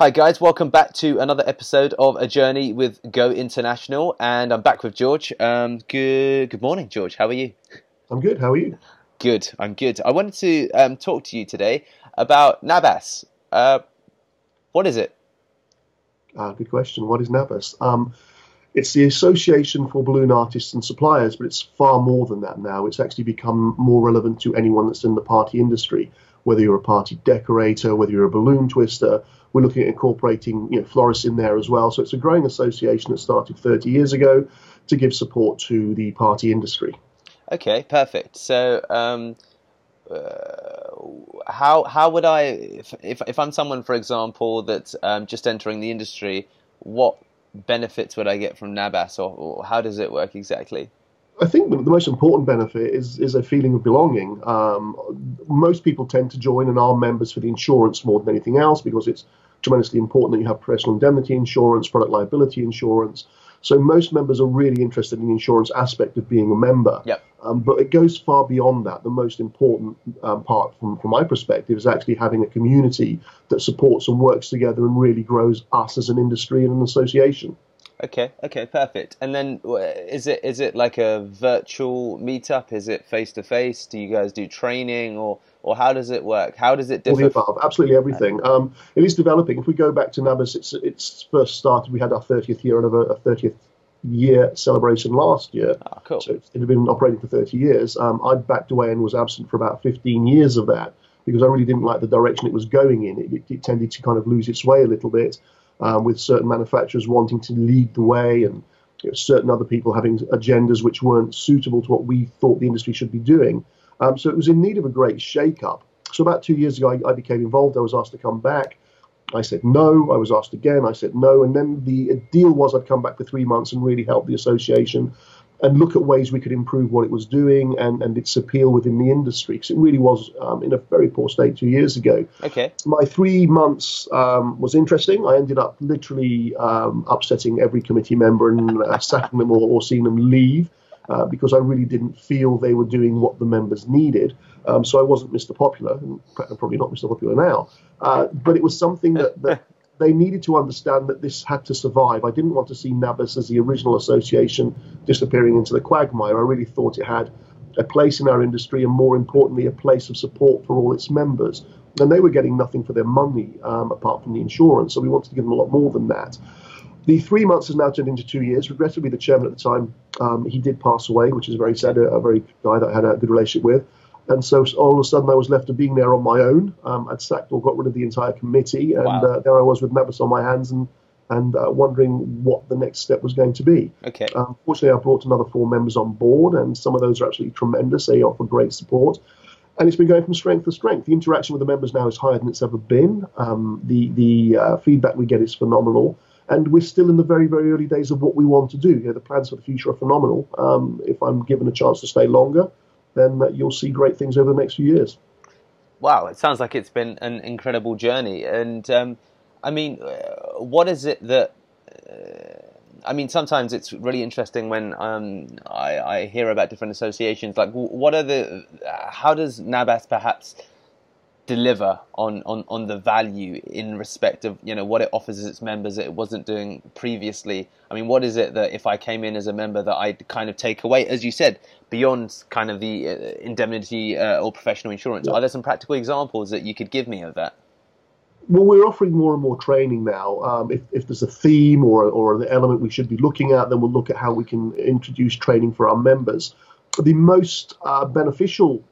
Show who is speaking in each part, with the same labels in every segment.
Speaker 1: Hi guys, welcome back to another episode of A Journey with Go International, and I'm back with George. Um, good, good morning, George. How are you?
Speaker 2: I'm good. How are you?
Speaker 1: Good. I'm good. I wanted to um, talk to you today about NABAS. Uh, what is it?
Speaker 2: Uh, good question. What is NABAS? Um, it's the Association for Balloon Artists and Suppliers, but it's far more than that now. It's actually become more relevant to anyone that's in the party industry, whether you're a party decorator, whether you're a balloon twister. We're looking at incorporating you know, florists in there as well. So it's a growing association that started 30 years ago to give support to the party industry.
Speaker 1: Okay, perfect. So, um, uh, how how would I, if, if, if I'm someone, for example, that's um, just entering the industry, what benefits would I get from NABAS, or, or how does it work exactly?
Speaker 2: I think the, the, most important benefit is is a feeling of belonging. Um, most people tend to join and are members for the insurance more than anything else because it's tremendously important that you have professional indemnity insurance, product liability insurance. So most members are really interested in the insurance aspect of being a member.
Speaker 1: Yep.
Speaker 2: Um, but it goes far beyond that. The most important um, part, from, from my perspective, is actually having a community that supports and works together and really grows us as an industry and an association.
Speaker 1: Okay, okay, perfect. And then is it is it like a virtual meetup? Is it face to face? Do you guys do training or or how does it work? How does it differ?
Speaker 2: All the above, absolutely everything. Um, it is developing. If we go back to NABAS, it's it's first started. We had our 30th year of a 30th year celebration last year.
Speaker 1: Oh, cool.
Speaker 2: So it had been operating for 30 years. Um, I backed away and was absent for about 15 years of that because I really didn't like the direction it was going in. It, it, it tended to kind of lose its way a little bit um, with certain manufacturers wanting to lead the way and you know, certain other people having agendas which weren't suitable to what we thought the industry should be doing. Um, so it was in need of a great shake-up. So about two years ago, I, I, became involved. I was asked to come back. I said no. I was asked again. I said no. And then the deal was I'd come back for three months and really help the association and look at ways we could improve what it was doing and, and its appeal within the industry because it really was um, in a very poor state two years ago.
Speaker 1: Okay.
Speaker 2: My three months um, was interesting. I ended up literally um, upsetting every committee member and uh, sacking them or, or seeing them leave. Uh, because I really didn't feel they were doing what the members needed. Um, so I wasn't Mr. Popular, and probably not Mr. Popular now. Uh, but it was something that, that they needed to understand that this had to survive. I didn't want to see NABAS as the original association disappearing into the quagmire. I really thought it had a place in our industry and, more importantly, a place of support for all its members. And they were getting nothing for their money um, apart from the insurance, so we wanted to give them a lot more than that. The three months has now turned into two years. Regrettably, the chairman at the time, um, he did pass away, which is very sad, a, a very guy that I had a good relationship with. And so all of a sudden I was left to being there on my own. Um, I'd sacked or got rid of the entire committee, and wow. uh, there I was with NABAS on my hands and and uh, wondering what the next step was going to be.
Speaker 1: Okay.
Speaker 2: Um, fortunately, I brought another four members on board, and some of those are absolutely tremendous. They offer great support, and it's been going from strength to strength. The interaction with the members now is higher than it's ever been. Um, the the uh, feedback we get is phenomenal. And we're still in the very, very early days of what we want to do. You know, the plans for the future are phenomenal. Um, if I'm given a chance to stay longer, then you'll see great things over the next few years.
Speaker 1: Wow, it sounds like it's been an incredible journey. And um, I mean, uh, what is it that? Uh, I mean, sometimes it's really interesting when um, I, I, hear about different associations. Like, what are the? How does NABAS perhaps deliver on, on, on the value in respect of you know what it offers its members that it wasn't doing previously. I mean, what is it that if I came in as a member that I'd kind of take away, as you said, beyond kind of the uh, indemnity uh, or professional insurance? Yeah. Are there some practical examples that you could give me of that?
Speaker 2: Well, we're offering more and more training now. Um, if, if there's a theme or, or an element we should be looking at, then we'll look at how we can introduce training for our members. The most uh, beneficial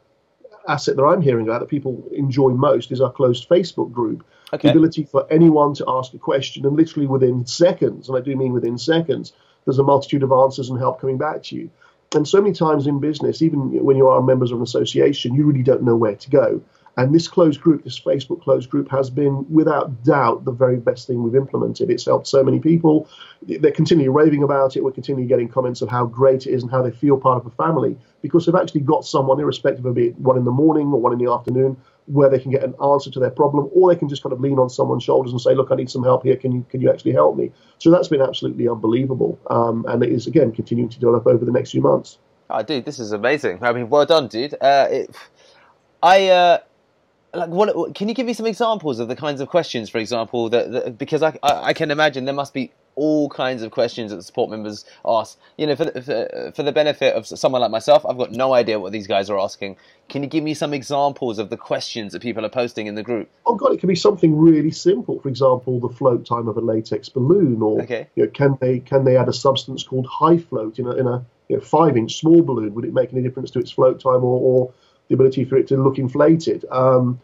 Speaker 2: asset that I'm hearing about that people enjoy most is our closed Facebook group.
Speaker 1: Okay.
Speaker 2: The ability for anyone to ask a question and literally within seconds, and I do mean within seconds, there's a multitude of answers and help coming back to you. And so many times in business, even when you are members of an association, you really don't know where to go. And this closed group, this Facebook closed group, has been without doubt the very best thing we've implemented. It's helped so many people. They're continually raving about it. We're continually getting comments of how great it is and how they feel part of a family because they've actually got someone, irrespective of it, one in the morning or one in the afternoon, where they can get an answer to their problem, or they can just kind of lean on someone's shoulders and say, "Look, I need some help here. Can you can you actually help me?" So that's been absolutely unbelievable, um, and it is again continuing to develop over the next few months.
Speaker 1: Oh, dude, this is amazing. I mean, well done, dude. Uh, it, I. Uh like what can you give me some examples of the kinds of questions for example that, that because I, I, I can imagine there must be all kinds of questions that the support members ask. You know for the, for, for the benefit of someone like myself i've got no idea what these guys are asking. Can you give me some examples of the questions that people are posting in the group?
Speaker 2: Oh god it could be something really simple. For example the float time of a latex balloon or
Speaker 1: okay.
Speaker 2: you know, can they can they add a substance called Hi-Float in a, in a you know, five inch small balloon? Would it make any difference to its float time or, or the ability for it to look inflated. Um,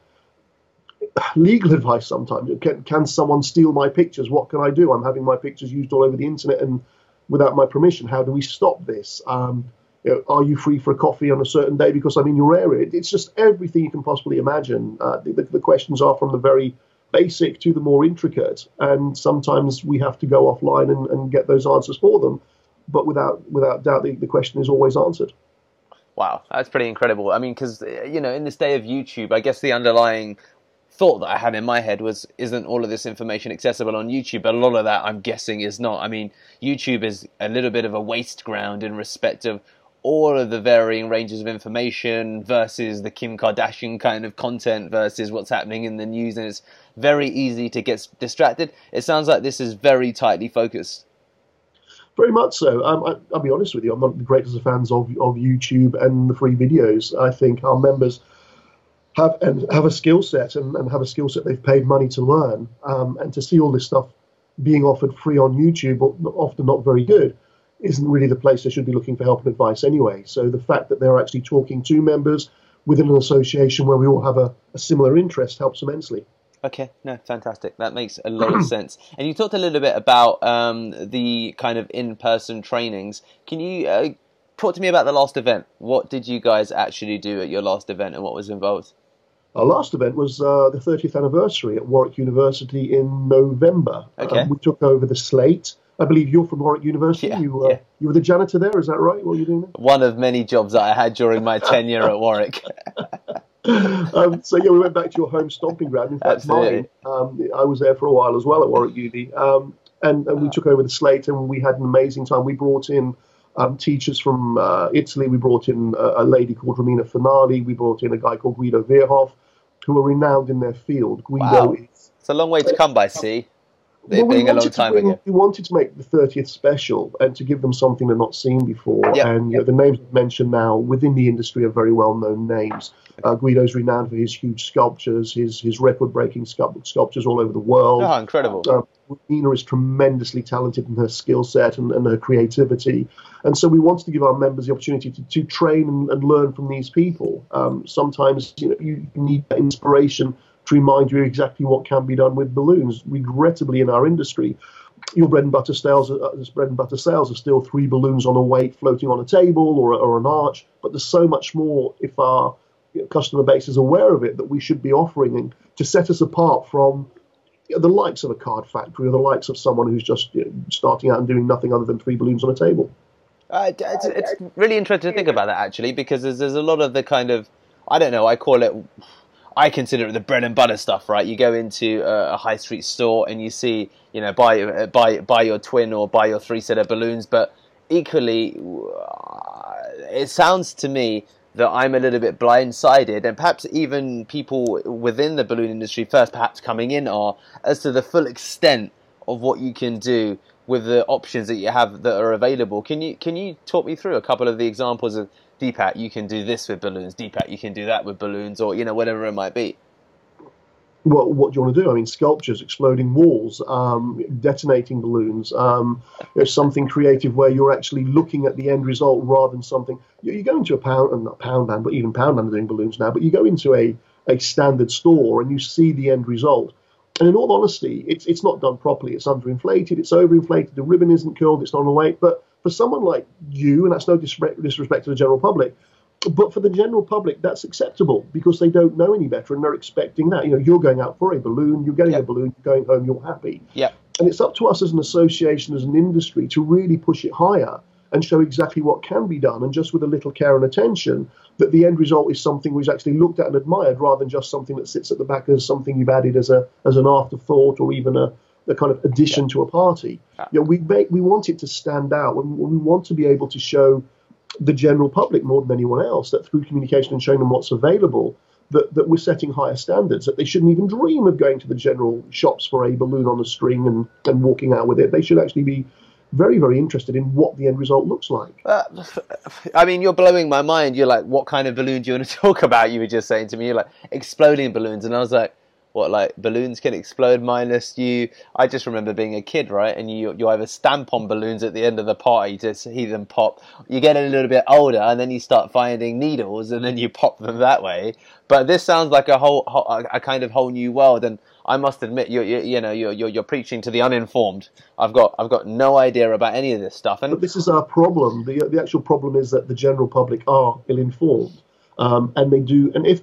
Speaker 2: legal advice sometimes. Can, can someone steal my pictures? What can I do? I'm having my pictures used all over the internet and without my permission. How do we stop this? Um, you know, are you free for a coffee on a certain day because I'm in your area? It's just everything you can possibly imagine. Uh, the, the, questions are from the very basic to the more intricate, and sometimes we have to go offline and, and get those answers for them. But without without doubt, the, the question is always answered.
Speaker 1: Wow, that's pretty incredible. I mean, because you know, in this day of YouTube, I guess the underlying thought that I had in my head was, isn't all of this information accessible on YouTube? But a lot of that, I'm guessing, is not. I mean, YouTube is a little bit of a waste ground in respect of all of the varying ranges of information versus the Kim Kardashian kind of content versus what's happening in the news, and it's very easy to get distracted. It sounds like this is very tightly focused.
Speaker 2: Very much so. Um, I, will be honest with you. I'm not the greatest of fans of, of YouTube and the free videos. I think our members have and have a skill set and, and have a skill set they've paid money to learn. Um, and to see all this stuff being offered free on YouTube, but often not very good, isn't really the place they should be looking for help and advice anyway. So the fact that they're actually talking to members within an association where we all have a, a similar interest helps immensely.
Speaker 1: Okay, no, fantastic. That makes a lot of sense. And you talked a little bit about um, the kind of in-person trainings. Can you uh, talk to me about the last event? What did you guys actually do at your last event, and what was involved?
Speaker 2: Our last event was uh, the 30th anniversary at Warwick University in November.
Speaker 1: Okay. Um,
Speaker 2: we took over the slate. I believe you're from Warwick University.
Speaker 1: Yeah,
Speaker 2: you, uh,
Speaker 1: yeah.
Speaker 2: you were the janitor there, is that right? What were you doing there?
Speaker 1: One of many jobs that I had during my tenure at Warwick.
Speaker 2: um, so yeah, we went back to your home stomping ground. In fact, Absolutely. mine. Um, I was there for a while as well at Warwick Uni, um, and, and, we took over the slate, and we had an amazing time. We brought in um, teachers from uh, Italy. We brought in a, a, lady called Romina Finali. We brought in a guy called Guido Verhoeff, who are renowned in their field. Guido
Speaker 1: wow.
Speaker 2: is.
Speaker 1: It's a long way to come by sea well, a long time
Speaker 2: bring. We wanted to make the 30th special and to give them something they've not seen before. And know, the names mentioned now within the industry are very well known names. Uh, Guido's renowned for his huge sculptures, his his record breaking sculptures all over the world.
Speaker 1: Oh, incredible.
Speaker 2: Uh, Nina is tremendously talented in her skill set and, and, her creativity. And so we wanted to give our members the opportunity to, to train and, and learn from these people. Um, sometimes you know you need inspiration remind you exactly what can be done with balloons. Regrettably, in our industry, your bread and butter sales, uh, bread and butter sales are still three balloons on a weight floating on a table or, or an arch. But there's so much more if our customer base is aware of it that we should be offering to set us apart from you know, the likes of a card factory or the likes of someone who's just you know, starting out and doing nothing other than three balloons on a table.
Speaker 1: Uh, it's, it's really interesting to think about that actually because there's, there's a lot of the kind of I don't know I call it I consider it the bread and butter stuff, right? You go into a, a high street store and you see, you know, buy uh, buy buy your twin or buy your three set of balloons, but equally, uh, it sounds to me that I'm a little bit blindsided, and perhaps even people within the balloon industry first, perhaps coming in, are as to the full extent of what you can do with the options that you have that are available. Can you can you talk me through a couple of the examples of Deepak, you can do this with balloons. Deepak, you can do that with balloons, or you know whatever it might be.
Speaker 2: Well, what do you want to do? I mean, sculptures, exploding walls, um, detonating balloons. Um, something creative where you're actually looking at the end result rather than something. You, you go into a pound, not Poundland, but even Poundland are doing balloons now. But you go into a a standard store and you see the end result. And in all honesty, it's it's not done properly. It's underinflated. It's overinflated. The ribbon isn't curled. It's not on weight. But for someone like you, and that's no disrespect to the general public, but for the general public, that's acceptable because they don't know any better and they're expecting that. You know, you're going out for a balloon, you're getting yep. a balloon, you're going home, you're happy.
Speaker 1: Yeah.
Speaker 2: And it's up to us as an association, as an industry, to really push it higher and show exactly what can be done. And just with a little care and attention, that the end result is something which is actually looked at and admired rather than just something that sits at the back as something you've added as a as an afterthought or even a, the kind of addition yeah. to a party. Yeah. You know, we make, we want it to stand out. We, we want to be able to show the general public more than anyone else that through communication and showing them what's available, that, that we're setting higher standards, that they shouldn't even dream of going to the general shops for a balloon on a string and, and walking out with it. They should actually be very, very interested in what the end result looks like. Uh,
Speaker 1: I mean, you're blowing my mind. You're like, what kind of balloon do you want to talk about? You were just saying to me, you're like, exploding balloons. And I was like, what like balloons can explode minus you i just remember being a kid right and you you either stamp on balloons at the end of the party to see them pop you get a little bit older and then you start finding needles and then you pop them that way but this sounds like a whole, a kind of whole new world and i must admit you you, you know you're, you're, you're preaching to the uninformed. I've got i've got no idea about any of this stuff. And
Speaker 2: but this is our problem. The the actual problem is that the general public are ill informed um, and they do and if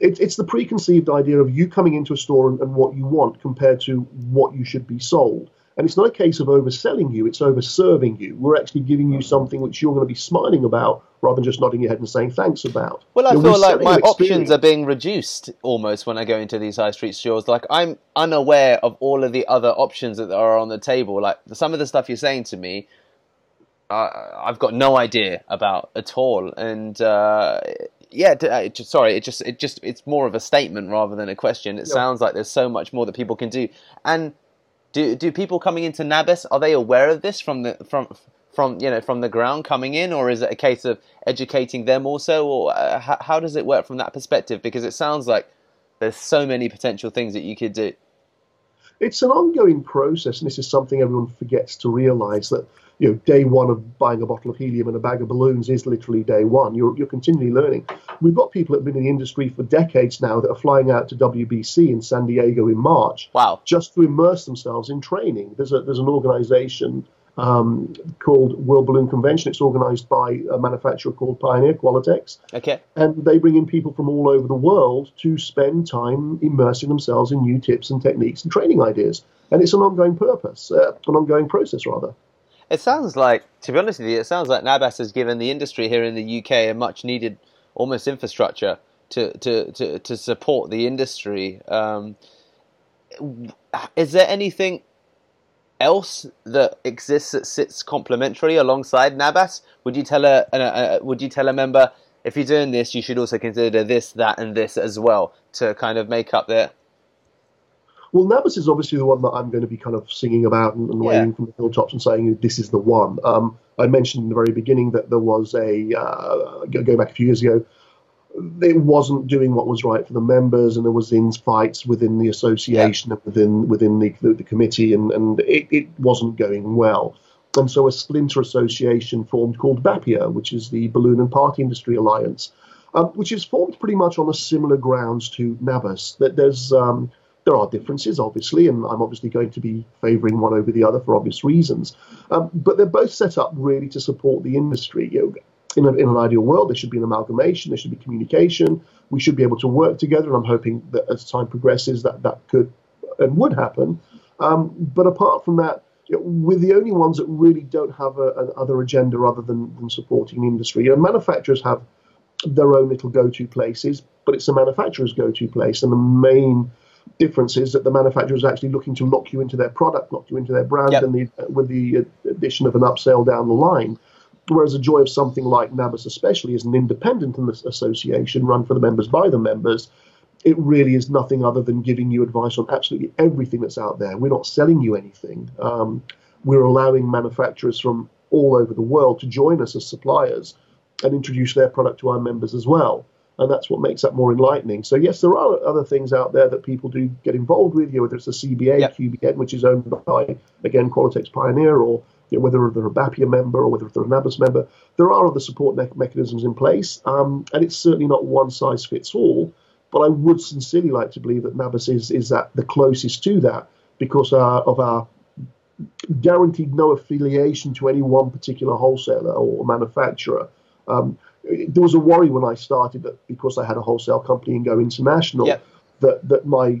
Speaker 2: it, it's the preconceived idea of you coming into a store and, and, what you want compared to what you should be sold. And it's not a case of overselling you, it's overserving you. We're actually giving you something which you're going to be smiling about rather than just nodding your head and saying thanks about.
Speaker 1: Well, I you feel like my options are being reduced almost when I go into these high street stores. Like, I'm unaware of all of the other options that are on the table. Like, some of the stuff you're saying to me, uh, I've got no idea about at all. And, uh, yeah, just, sorry, it just it just it's more of a statement rather than a question. It sounds like there's so much more that people can do. And do do people coming into NABAS are they aware of this from the from from you know from the ground coming in, or is it a case of educating them also, or uh, how, how does it work from that perspective? Because it sounds like there's so many potential things that you could do.
Speaker 2: It's an ongoing process, and this is something everyone forgets to realise that you know, day one of buying a bottle of helium and a bag of balloons is literally day one. You're, you're continually learning. We've got people that have been in the industry for decades now that are flying out to WBC in San Diego in March.
Speaker 1: Wow.
Speaker 2: Just to immerse themselves in training. There's, a, there's an organization um, called World Balloon Convention. It's organized by a manufacturer called Pioneer Qualatex.
Speaker 1: Okay.
Speaker 2: And they bring in people from all over the world to spend time immersing themselves in new tips and techniques and training ideas. And it's an ongoing purpose, uh, an ongoing process, rather.
Speaker 1: It sounds like, to be honest with you, it sounds like NABAS has given the industry here in the UK a much needed, almost infrastructure to to to, to support the industry. Um, is there anything else that exists that sits complementary alongside NABAS? Would you tell a, a, a would you tell a member if you're doing this, you should also consider this, that, and this as well to kind of make up the
Speaker 2: well, NABAS is obviously the one that I'm going to be kind of singing about and, and yeah. waving from the hilltops and saying this is the one. Um, I mentioned in the very beginning that there was a uh, going back a few years ago. It wasn't doing what was right for the members, and there was in fights within the association yeah. and within within the, the, the committee, and, and it, it wasn't going well. And so a splinter association formed called BAPIA, which is the Balloon and Party Industry Alliance, um, which is formed pretty much on a similar grounds to NABAS. That there's um, there are differences, obviously, and I'm obviously going to be favouring one over the other for obvious reasons. Um, but they're both set up really to support the industry. You know, in, a, in, an ideal world, there should be an amalgamation, there should be communication. We should be able to work together, and I'm hoping that as time progresses, that that could and would happen. Um, but apart from that, we're the only ones that really don't have a, an other agenda other than, than supporting the industry. You know, manufacturers have their own little go-to places, but it's a manufacturer's go-to place, and the main difference is that the manufacturer is actually looking to lock you into their product, lock you into their brand, yep. and the, with the addition of an upsell down the line. Whereas the joy of something like NABAS, especially, is an independent association run for the members by the members. It really is nothing other than giving you advice on absolutely everything that's out there. We're not selling you anything. Um, we're allowing manufacturers from all over the world to join us as suppliers and introduce their product to our members as well and that's what makes that more enlightening. So yes, there are other things out there that people do get involved with, you know, whether it's the CBA, yep. QBN, which is owned by again Qualatex Pioneer, or you know, whether they're a BAPIA member or whether they're an NABAS member. There are other support me- mechanisms in place, um, and it's certainly not one size fits all. But I would sincerely like to believe that NABAS is is at the closest to that because uh, of our guaranteed no affiliation to any one particular wholesaler or manufacturer. Um, there was a worry when I started that because I had a wholesale company and go international, yep. that that my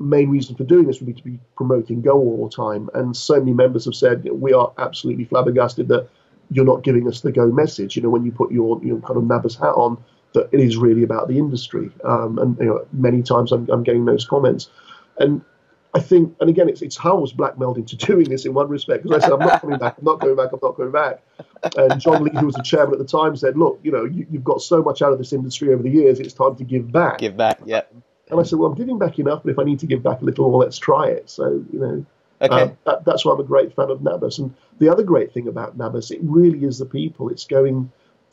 Speaker 2: main reason for doing this would be to be promoting Go all the time. And so many members have said we are absolutely flabbergasted that you're not giving us the Go message. You know, when you put your, your kind of NABAS hat on, that it is really about the industry. Um, and you know, many times I'm, I'm getting those comments, and I think, and again, it's, it's how I was blackmailed into doing this in one respect because I said, I'm not coming back, I'm not going back, I'm not going back. And John Lee, who was the chairman at the time, said, Look, you know, you, have got so much out of this industry over the years, it's time to give back.
Speaker 1: Give back, yeah.
Speaker 2: And I said, Well, I'm giving back enough, but if I need to give back a little more, let's try it. So, you know, okay. Um, that, that's why I'm a great fan of NABAS. And the other great thing about NABAS, it really is the people. It's going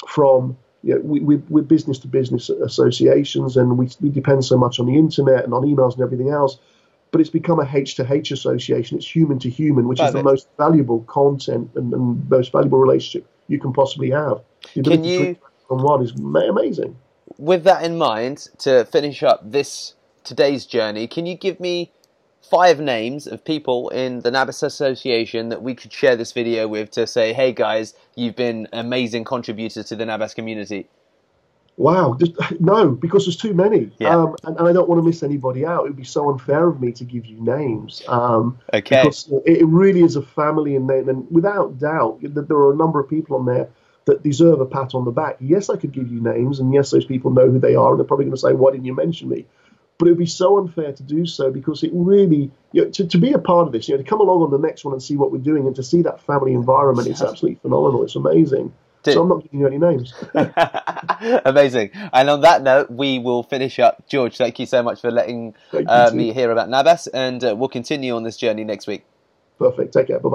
Speaker 2: from you know, we, we, we're business to business associations and we, we depend so much on the internet and on emails and everything else. But it's become a H to H association. It's human to human, which is the most valuable content and, and, most valuable relationship you can possibly have.
Speaker 1: The can you
Speaker 2: on one is amazing.
Speaker 1: With that in mind, to finish up this today's journey, can you give me five names of people in the NABAS Association that we could share this video with to say, hey guys, you've been amazing contributors to the NABAS community?
Speaker 2: Wow, just, no, because there's too many, yeah. um, and, and, I don't want to miss anybody out. It would be so unfair of me to give you names. Um,
Speaker 1: okay,
Speaker 2: because it really is a family, and, and without doubt, there are a number of people on there that deserve a pat on the back. Yes, I could give you names, and yes, those people know who they are, and they're probably going to say, "Why didn't you mention me?" but it would be so unfair to do so because it really, you know, to, to be a part of this, you know, to come along on the next one and see what we're doing and to see that family environment, it's absolutely phenomenal. It's amazing. Dude. So I'm not giving you any names.
Speaker 1: Amazing. And on that note, we will finish up. George, thank you so much for letting uh, me hear about NABAS, and uh, we'll continue on this journey next week.
Speaker 2: Perfect. Take care. Bye bye.